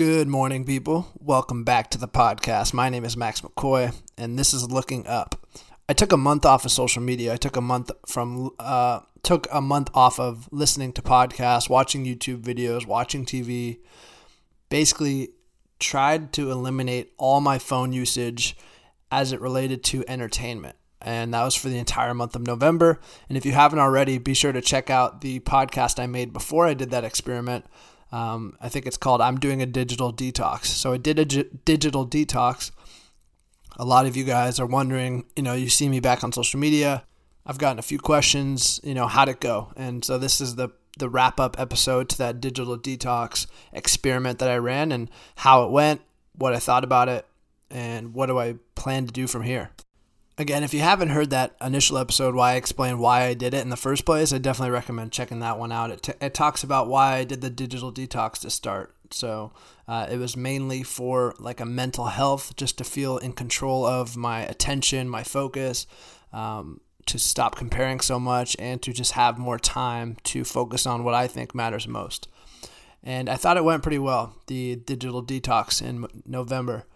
Good morning, people. Welcome back to the podcast. My name is Max McCoy, and this is Looking Up. I took a month off of social media. I took a month from uh, took a month off of listening to podcasts, watching YouTube videos, watching TV. Basically, tried to eliminate all my phone usage as it related to entertainment. And that was for the entire month of November. And if you haven't already, be sure to check out the podcast I made before I did that experiment. Um, I think it's called I'm Doing a Digital Detox. So I did a digital detox. A lot of you guys are wondering, you know, you see me back on social media. I've gotten a few questions, you know, how'd it go? And so this is the the wrap up episode to that digital detox experiment that I ran and how it went, what I thought about it, and what do I plan to do from here. Again, if you haven't heard that initial episode, why I explained why I did it in the first place, I definitely recommend checking that one out. It, t- it talks about why I did the digital detox to start. So uh, it was mainly for like a mental health, just to feel in control of my attention, my focus, um, to stop comparing so much, and to just have more time to focus on what I think matters most. And I thought it went pretty well, the digital detox in November.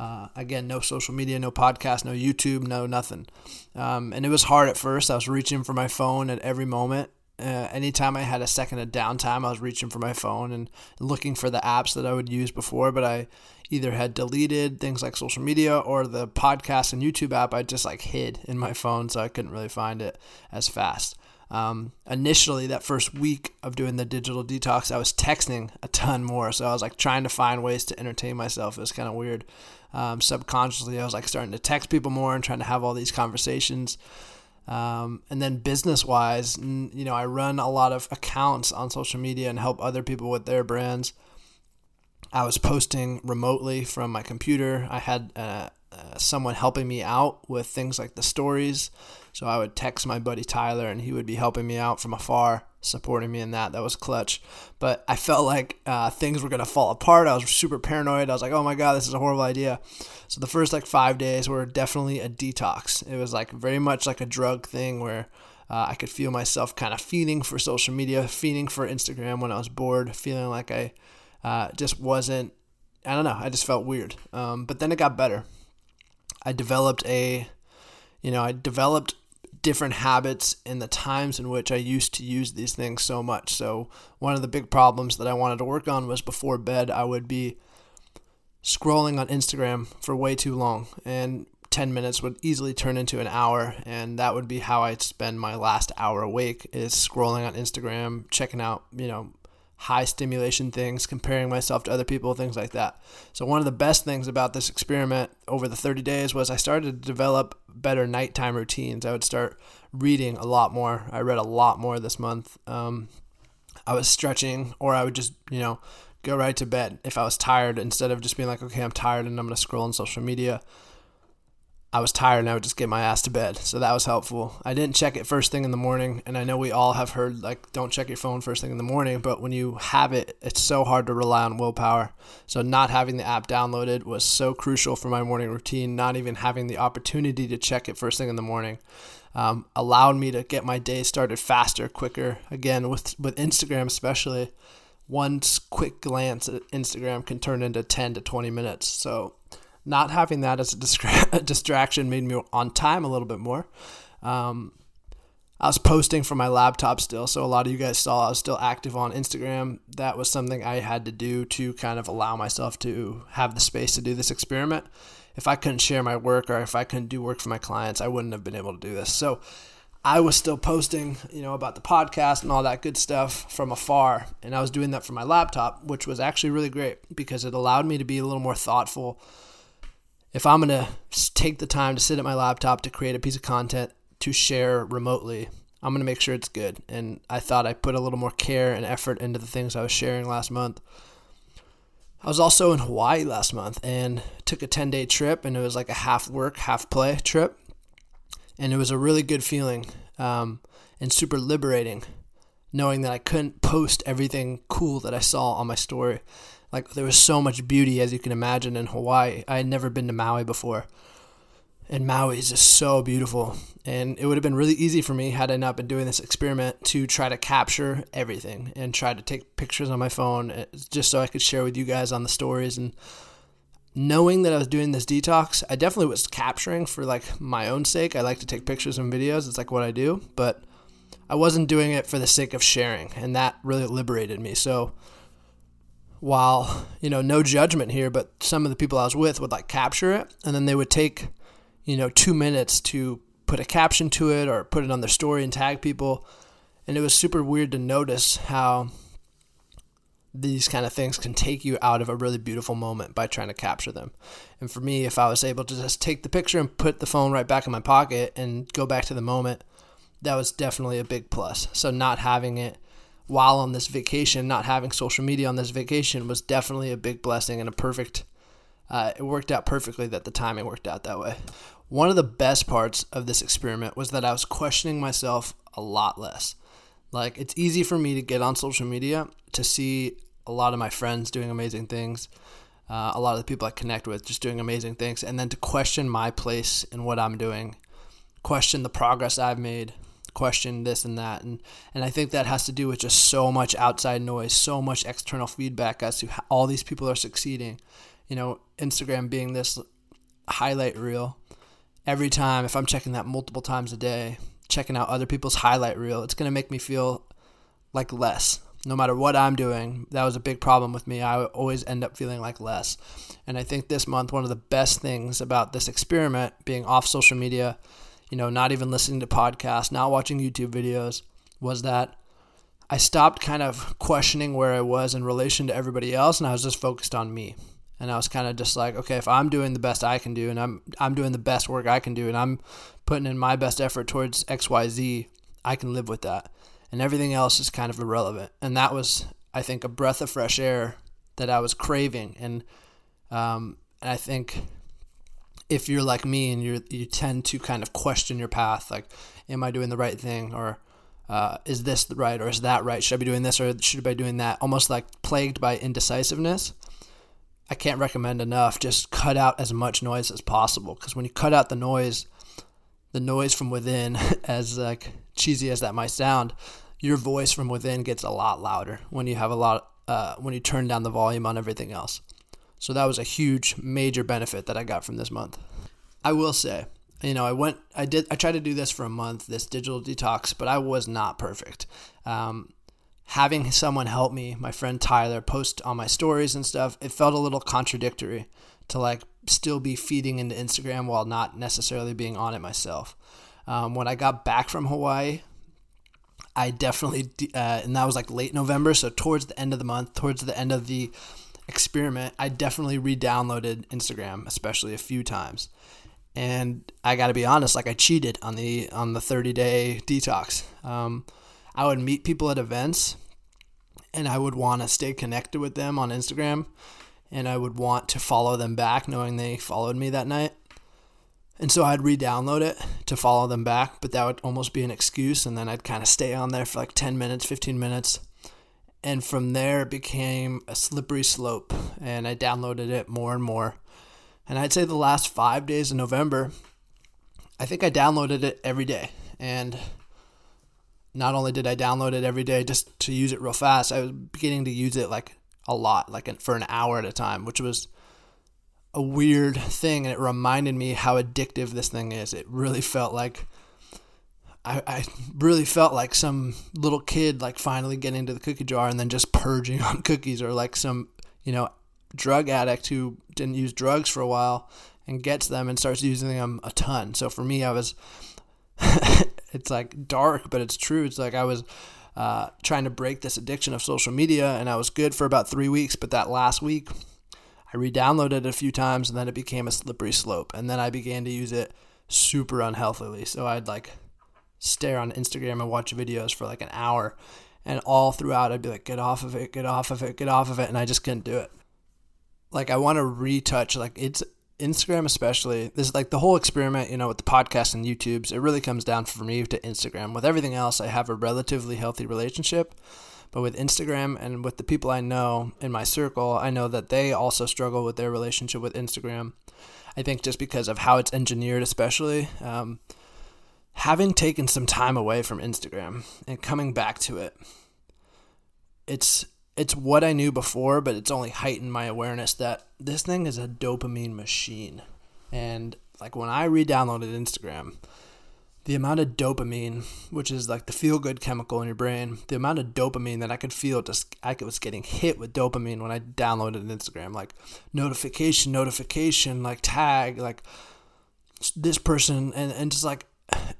Uh, again, no social media, no podcast, no YouTube, no nothing. Um, and it was hard at first. I was reaching for my phone at every moment. Uh, anytime I had a second of downtime, I was reaching for my phone and looking for the apps that I would use before, but I either had deleted things like social media or the podcast and YouTube app I just like hid in my phone, so I couldn't really find it as fast. Um, initially, that first week of doing the digital detox, I was texting a ton more. So I was like trying to find ways to entertain myself. It was kind of weird. Um, subconsciously, I was like starting to text people more and trying to have all these conversations. Um, and then business wise, you know, I run a lot of accounts on social media and help other people with their brands. I was posting remotely from my computer. I had uh, uh, someone helping me out with things like the stories. So I would text my buddy Tyler and he would be helping me out from afar, supporting me in that. That was clutch. But I felt like uh, things were going to fall apart. I was super paranoid. I was like, oh my God, this is a horrible idea. So the first like five days were definitely a detox. It was like very much like a drug thing where uh, I could feel myself kind of feeding for social media, feeding for Instagram when I was bored, feeling like I uh, just wasn't, I don't know, I just felt weird. Um, but then it got better. I developed a, you know, I developed different habits in the times in which I used to use these things so much. So, one of the big problems that I wanted to work on was before bed, I would be scrolling on Instagram for way too long, and 10 minutes would easily turn into an hour. And that would be how I'd spend my last hour awake is scrolling on Instagram, checking out, you know, high stimulation things, comparing myself to other people, things like that. So, one of the best things about this experiment over the 30 days was I started to develop better nighttime routines. I would start reading a lot more. I read a lot more this month. Um, I was stretching, or I would just, you know, go right to bed if I was tired instead of just being like, okay, I'm tired and I'm going to scroll on social media. I was tired and I would just get my ass to bed. So that was helpful. I didn't check it first thing in the morning. And I know we all have heard, like, don't check your phone first thing in the morning. But when you have it, it's so hard to rely on willpower. So not having the app downloaded was so crucial for my morning routine. Not even having the opportunity to check it first thing in the morning um, allowed me to get my day started faster, quicker. Again, with, with Instagram, especially, one quick glance at Instagram can turn into 10 to 20 minutes. So not having that as a, distra- distraction made me on time a little bit more. Um, I was posting from my laptop still, so a lot of you guys saw I was still active on Instagram. That was something I had to do to kind of allow myself to have the space to do this experiment. If I couldn't share my work or if I couldn't do work for my clients, I wouldn't have been able to do this. So I was still posting, you know, about the podcast and all that good stuff from afar, and I was doing that from my laptop, which was actually really great because it allowed me to be a little more thoughtful if I'm going to take the time to sit at my laptop to create a piece of content to share remotely, I'm going to make sure it's good. And I thought I put a little more care and effort into the things I was sharing last month. I was also in Hawaii last month and took a 10 day trip, and it was like a half work, half play trip. And it was a really good feeling um, and super liberating knowing that I couldn't post everything cool that I saw on my story. Like there was so much beauty as you can imagine in Hawaii. I had never been to Maui before. And Maui is just so beautiful. And it would have been really easy for me had I not been doing this experiment to try to capture everything and try to take pictures on my phone eh, just so I could share with you guys on the stories. And knowing that I was doing this detox, I definitely was capturing for like my own sake. I like to take pictures and videos, it's like what I do. But I wasn't doing it for the sake of sharing. And that really liberated me. So, while you know no judgment here but some of the people i was with would like capture it and then they would take you know two minutes to put a caption to it or put it on their story and tag people and it was super weird to notice how these kind of things can take you out of a really beautiful moment by trying to capture them. And for me, if I was able to just take the picture and put the phone right back in my pocket and go back to the moment, that was definitely a big plus. So not having it while on this vacation, not having social media on this vacation was definitely a big blessing and a perfect. Uh, it worked out perfectly that the timing worked out that way. One of the best parts of this experiment was that I was questioning myself a lot less. Like, it's easy for me to get on social media to see a lot of my friends doing amazing things, uh, a lot of the people I connect with just doing amazing things, and then to question my place in what I'm doing, question the progress I've made, question this and that and and I think that has to do with just so much outside noise so much external feedback as to how all these people are succeeding. You know Instagram being this highlight reel every time if I'm checking that multiple times a day checking out other people's highlight reel it's going to make me feel like less. No matter what I'm doing that was a big problem with me. I always end up feeling like less. And I think this month one of the best things about this experiment being off social media you know, not even listening to podcasts, not watching YouTube videos, was that I stopped kind of questioning where I was in relation to everybody else and I was just focused on me. And I was kind of just like, okay, if I'm doing the best I can do and I'm I'm doing the best work I can do and I'm putting in my best effort towards XYZ, I can live with that. And everything else is kind of irrelevant. And that was I think a breath of fresh air that I was craving and um, and I think if you're like me and you you tend to kind of question your path, like, am I doing the right thing, or uh, is this right, or is that right? Should I be doing this, or should I be doing that? Almost like plagued by indecisiveness. I can't recommend enough. Just cut out as much noise as possible, because when you cut out the noise, the noise from within, as like cheesy as that might sound, your voice from within gets a lot louder when you have a lot uh, when you turn down the volume on everything else. So that was a huge, major benefit that I got from this month. I will say, you know, I went, I did, I tried to do this for a month, this digital detox, but I was not perfect. Um, having someone help me, my friend Tyler, post on my stories and stuff, it felt a little contradictory to like still be feeding into Instagram while not necessarily being on it myself. Um, when I got back from Hawaii, I definitely, uh, and that was like late November, so towards the end of the month, towards the end of the experiment, I definitely re-downloaded Instagram, especially a few times. And I got to be honest, like I cheated on the on the 30 day detox. Um, I would meet people at events, and I would want to stay connected with them on Instagram, and I would want to follow them back, knowing they followed me that night. And so I'd re-download it to follow them back, but that would almost be an excuse, and then I'd kind of stay on there for like 10 minutes, 15 minutes and from there it became a slippery slope and i downloaded it more and more. And i'd say the last five days of november i think i downloaded it every day. And not only did i download it every day just to use it real fast i was beginning to use it like a lot like for an hour at a time which was a weird thing and it reminded me how addictive this thing is. It really felt like I, I really felt like some little kid like finally getting to the cookie jar and then just purging on cookies or like some you know drug addict who didn't use drugs for a while and gets them and starts using them a ton. So for me i was it's like dark but it's true. It's like i was uh, trying to break this addiction of social media and i was good for about three weeks but that last week i re-downloaded it a few times and then it became a slippery slope and then i began to use it super unhealthily. So i'd like stare on Instagram and watch videos for like an hour. And all throughout, I'd be like, get off of it, get off of it, get off of it. And I just couldn't do it. Like, I want to retouch, like, it's Instagram, especially. This is like the whole experiment, you know, with the podcast and YouTubes. It really comes down for me to Instagram. With everything else, I have a relatively healthy relationship. But with Instagram and with the people I know in my circle, I know that they also struggle with their relationship with Instagram. I think just because of how it's engineered, especially. Um, having taken some time away from Instagram and coming back to it, it's it's what I knew before, but it's only heightened my awareness that this thing is a dopamine machine. And like when I re-downloaded Instagram, the amount of dopamine, which is like the feel good chemical in your brain, the amount of dopamine that I could feel just I was getting hit with dopamine when I downloaded Instagram, like notification, notification, like tag, like this person, and and just like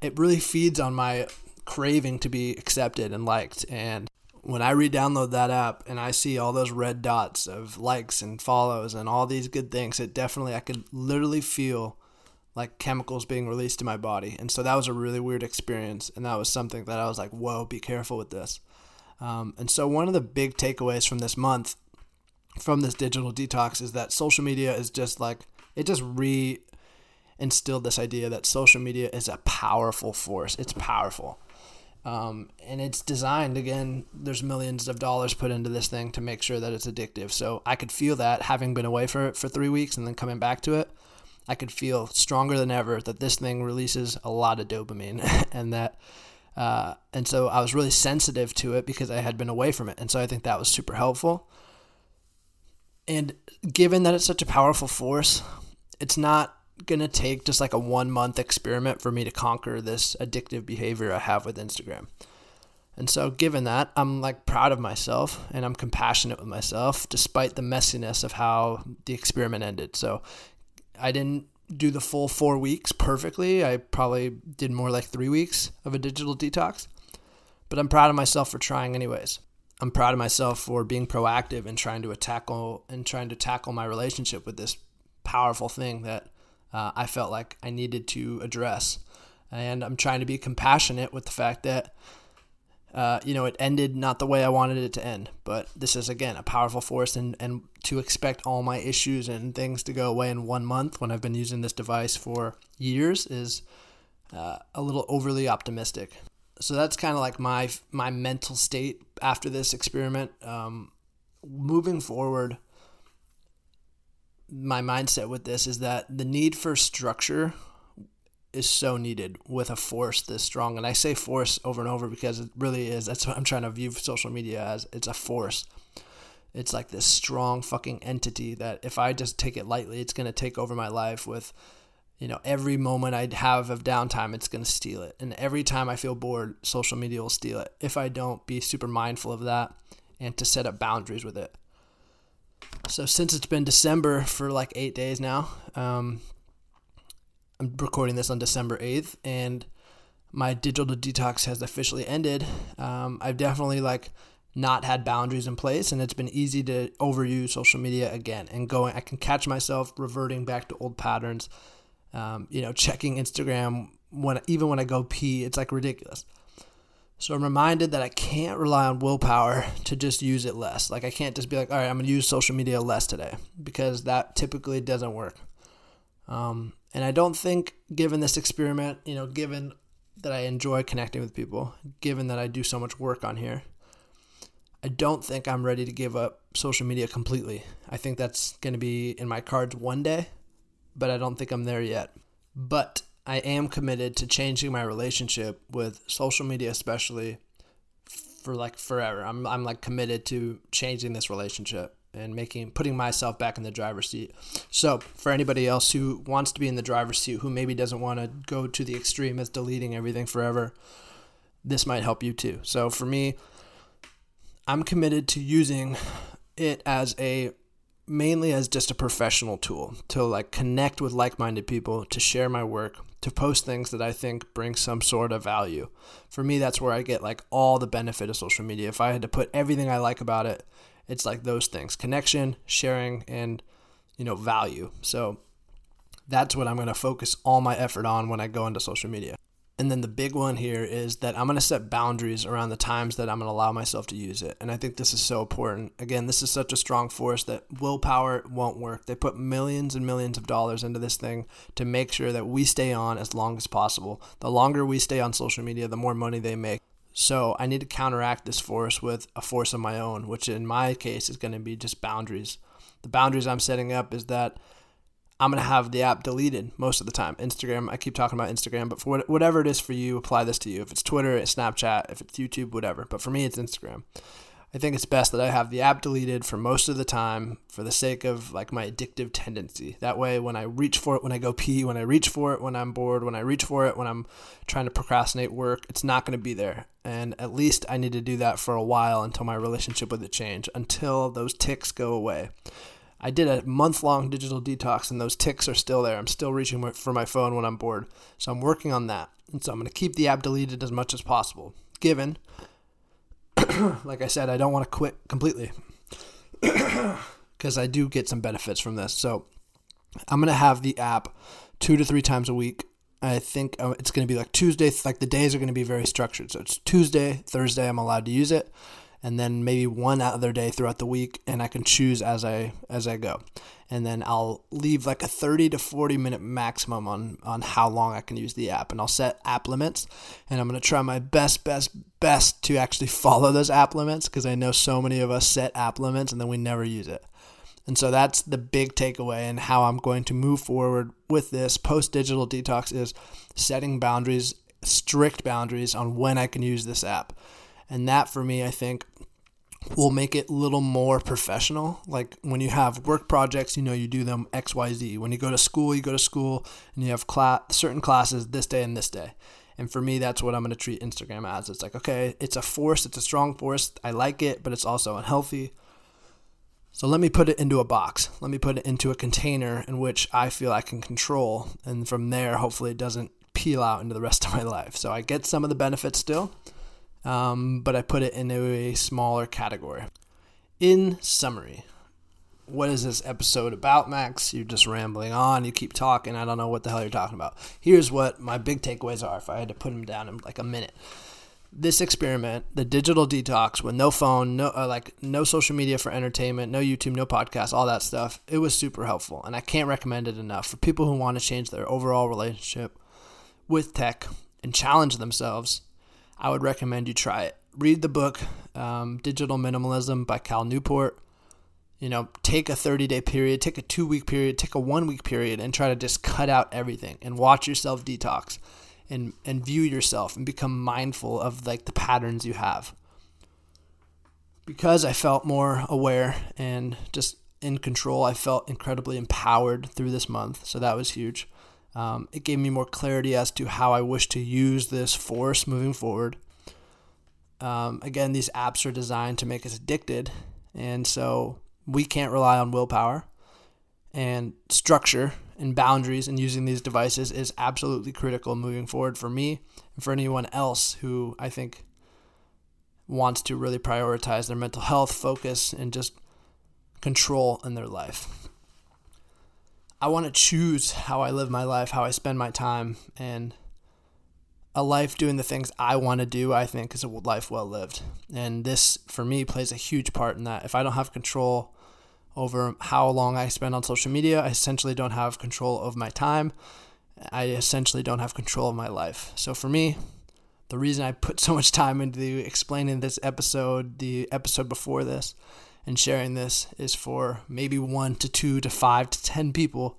it really feeds on my craving to be accepted and liked. And when I re-download that app and I see all those red dots of likes and follows and all these good things, it definitely I could literally feel like chemicals being released to my body. And so that was a really weird experience. And that was something that I was like, whoa, be careful with this. Um, and so one of the big takeaways from this month, from this digital detox, is that social media is just like, it just re instilled this idea that social media is a powerful force. It's powerful. Um, and it's designed again there's millions of dollars put into this thing to make sure that it's addictive so i could feel that having been away for for three weeks and then coming back to it I could feel stronger than ever that this thing releases a lot of dopamine and that uh, and so I was really sensitive to it because I had been away from it. And so I think that was super helpful. And given that it's such a powerful force, it's not going to take just like a one month experiment for me to conquer this addictive behavior I have with Instagram. And so, given that, I'm like proud of myself and I'm compassionate with myself despite the messiness of how the experiment ended. So, I didn't do the full four weeks perfectly. I probably did more like three weeks of a digital detox, but I'm proud of myself for trying anyways. I'm proud of myself for being proactive and trying to tackle and trying to tackle my relationship with this powerful thing that uh, I felt like I needed to address. And I'm trying to be compassionate with the fact that uh, you know, it ended not the way I wanted it to end. But this is again a powerful force, and and to expect all my issues and things to go away in one month when I've been using this device for years is uh, a little overly optimistic. So that's kind of like my my mental state after this experiment. Um, moving forward, my mindset with this is that the need for structure is so needed with a force this strong. And I say force over and over because it really is. That's what I'm trying to view social media as. It's a force. It's like this strong fucking entity that if I just take it lightly, it's going to take over my life with, you know, every moment I have of downtime, it's going to steal it. And every time I feel bored, social media will steal it if I don't be super mindful of that and to set up boundaries with it. So since it's been December for like eight days now, um, I'm recording this on December 8th, and my digital detox has officially ended. Um, I've definitely like not had boundaries in place, and it's been easy to overuse social media again and going. I can catch myself reverting back to old patterns. Um, you know, checking Instagram when even when I go pee, it's like ridiculous. So I'm reminded that I can't rely on willpower to just use it less. Like I can't just be like, all right, I'm gonna use social media less today because that typically doesn't work. Um, and I don't think, given this experiment, you know, given that I enjoy connecting with people, given that I do so much work on here, I don't think I'm ready to give up social media completely. I think that's going to be in my cards one day, but I don't think I'm there yet. But I am committed to changing my relationship with social media, especially for like forever. I'm, I'm like committed to changing this relationship and making putting myself back in the driver's seat. So, for anybody else who wants to be in the driver's seat, who maybe doesn't want to go to the extreme as deleting everything forever, this might help you too. So, for me, I'm committed to using it as a mainly as just a professional tool to like connect with like-minded people, to share my work, to post things that I think bring some sort of value. For me, that's where I get like all the benefit of social media. If I had to put everything I like about it it's like those things connection, sharing, and, you know, value. So that's what I'm going to focus all my effort on when I go into social media. And then the big one here is that I'm going to set boundaries around the times that I'm going to allow myself to use it. And I think this is so important. Again, this is such a strong force that willpower won't work. They put millions and millions of dollars into this thing to make sure that we stay on as long as possible. The longer we stay on social media, the more money they make. So I need to counteract this force with a force of my own, which in my case is going to be just boundaries. The boundaries I'm setting up is that I'm going to have the app deleted most of the time. Instagram, I keep talking about Instagram, but for whatever it is for you, apply this to you. If it's Twitter, it's Snapchat, if it's YouTube, whatever. But for me, it's Instagram. I think it's best that I have the app deleted for most of the time for the sake of like my addictive tendency. That way, when I reach for it, when I go pee, when I reach for it, when I'm bored, when I reach for it, when I'm trying to procrastinate work, it's not going to be there. And at least I need to do that for a while until my relationship with it change, until those ticks go away. I did a month long digital detox and those ticks are still there. I'm still reaching for my phone when I'm bored. So I'm working on that. And so I'm going to keep the app deleted as much as possible, given like I said, I don't want to quit completely because I do get some benefits from this. So I'm gonna have the app two to three times a week. I think uh, it's gonna be like Tuesday. Like the days are gonna be very structured. So it's Tuesday, Thursday. I'm allowed to use it and then maybe one other day throughout the week and I can choose as I as I go. And then I'll leave like a 30 to 40 minute maximum on on how long I can use the app and I'll set app limits and I'm going to try my best best best to actually follow those app limits because I know so many of us set app limits and then we never use it. And so that's the big takeaway and how I'm going to move forward with this post digital detox is setting boundaries, strict boundaries on when I can use this app. And that for me, I think will make it a little more professional. Like when you have work projects, you know, you do them XYZ. When you go to school, you go to school and you have certain classes this day and this day. And for me, that's what I'm going to treat Instagram as. It's like, okay, it's a force, it's a strong force. I like it, but it's also unhealthy. So let me put it into a box. Let me put it into a container in which I feel I can control. And from there, hopefully, it doesn't peel out into the rest of my life. So I get some of the benefits still um, but I put it into a smaller category. In summary, what is this episode about, Max? You're just rambling on. You keep talking. I don't know what the hell you're talking about. Here's what my big takeaways are if I had to put them down in like a minute. This experiment, the digital detox with no phone, no uh, like no social media for entertainment, no YouTube, no podcast, all that stuff, it was super helpful, and I can't recommend it enough for people who want to change their overall relationship with tech and challenge themselves I would recommend you try it. Read the book, um, Digital Minimalism by Cal Newport. You know, take a 30 day period, take a two week period, take a one week period, and try to just cut out everything and watch yourself detox and, and view yourself and become mindful of like the patterns you have. Because I felt more aware and just in control, I felt incredibly empowered through this month. So that was huge. Um, it gave me more clarity as to how I wish to use this force moving forward. Um, again, these apps are designed to make us addicted, and so we can't rely on willpower. And structure and boundaries and using these devices is absolutely critical moving forward for me and for anyone else who I think wants to really prioritize their mental health, focus, and just control in their life. I want to choose how I live my life, how I spend my time, and a life doing the things I want to do, I think, is a life well lived. And this, for me, plays a huge part in that. If I don't have control over how long I spend on social media, I essentially don't have control of my time. I essentially don't have control of my life. So for me, the reason I put so much time into explaining this episode, the episode before this, and sharing this is for maybe one to two to five to ten people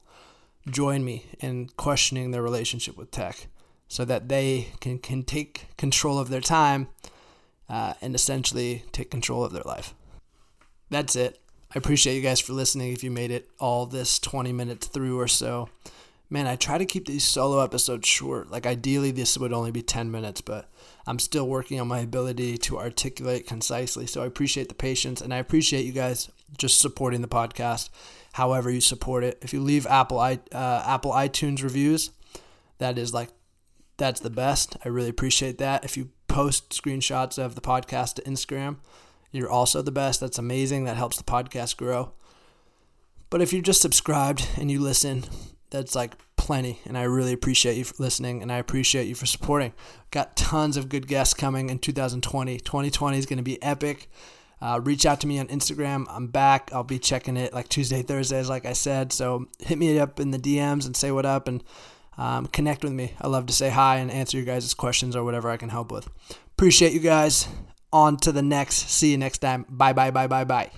join me in questioning their relationship with tech so that they can, can take control of their time uh, and essentially take control of their life. That's it. I appreciate you guys for listening if you made it all this 20 minutes through or so man, I try to keep these solo episodes short. Like ideally this would only be 10 minutes, but I'm still working on my ability to articulate concisely. So I appreciate the patience and I appreciate you guys just supporting the podcast however you support it. If you leave Apple uh, Apple iTunes reviews, that is like that's the best. I really appreciate that. If you post screenshots of the podcast to Instagram, you're also the best. That's amazing. That helps the podcast grow. But if you're just subscribed and you listen, that's like plenty. And I really appreciate you for listening and I appreciate you for supporting. Got tons of good guests coming in 2020. 2020 is going to be epic. Uh, reach out to me on Instagram. I'm back. I'll be checking it like Tuesday, Thursdays, like I said. So hit me up in the DMs and say what up and um, connect with me. I love to say hi and answer your guys' questions or whatever I can help with. Appreciate you guys. On to the next. See you next time. Bye, bye, bye, bye, bye.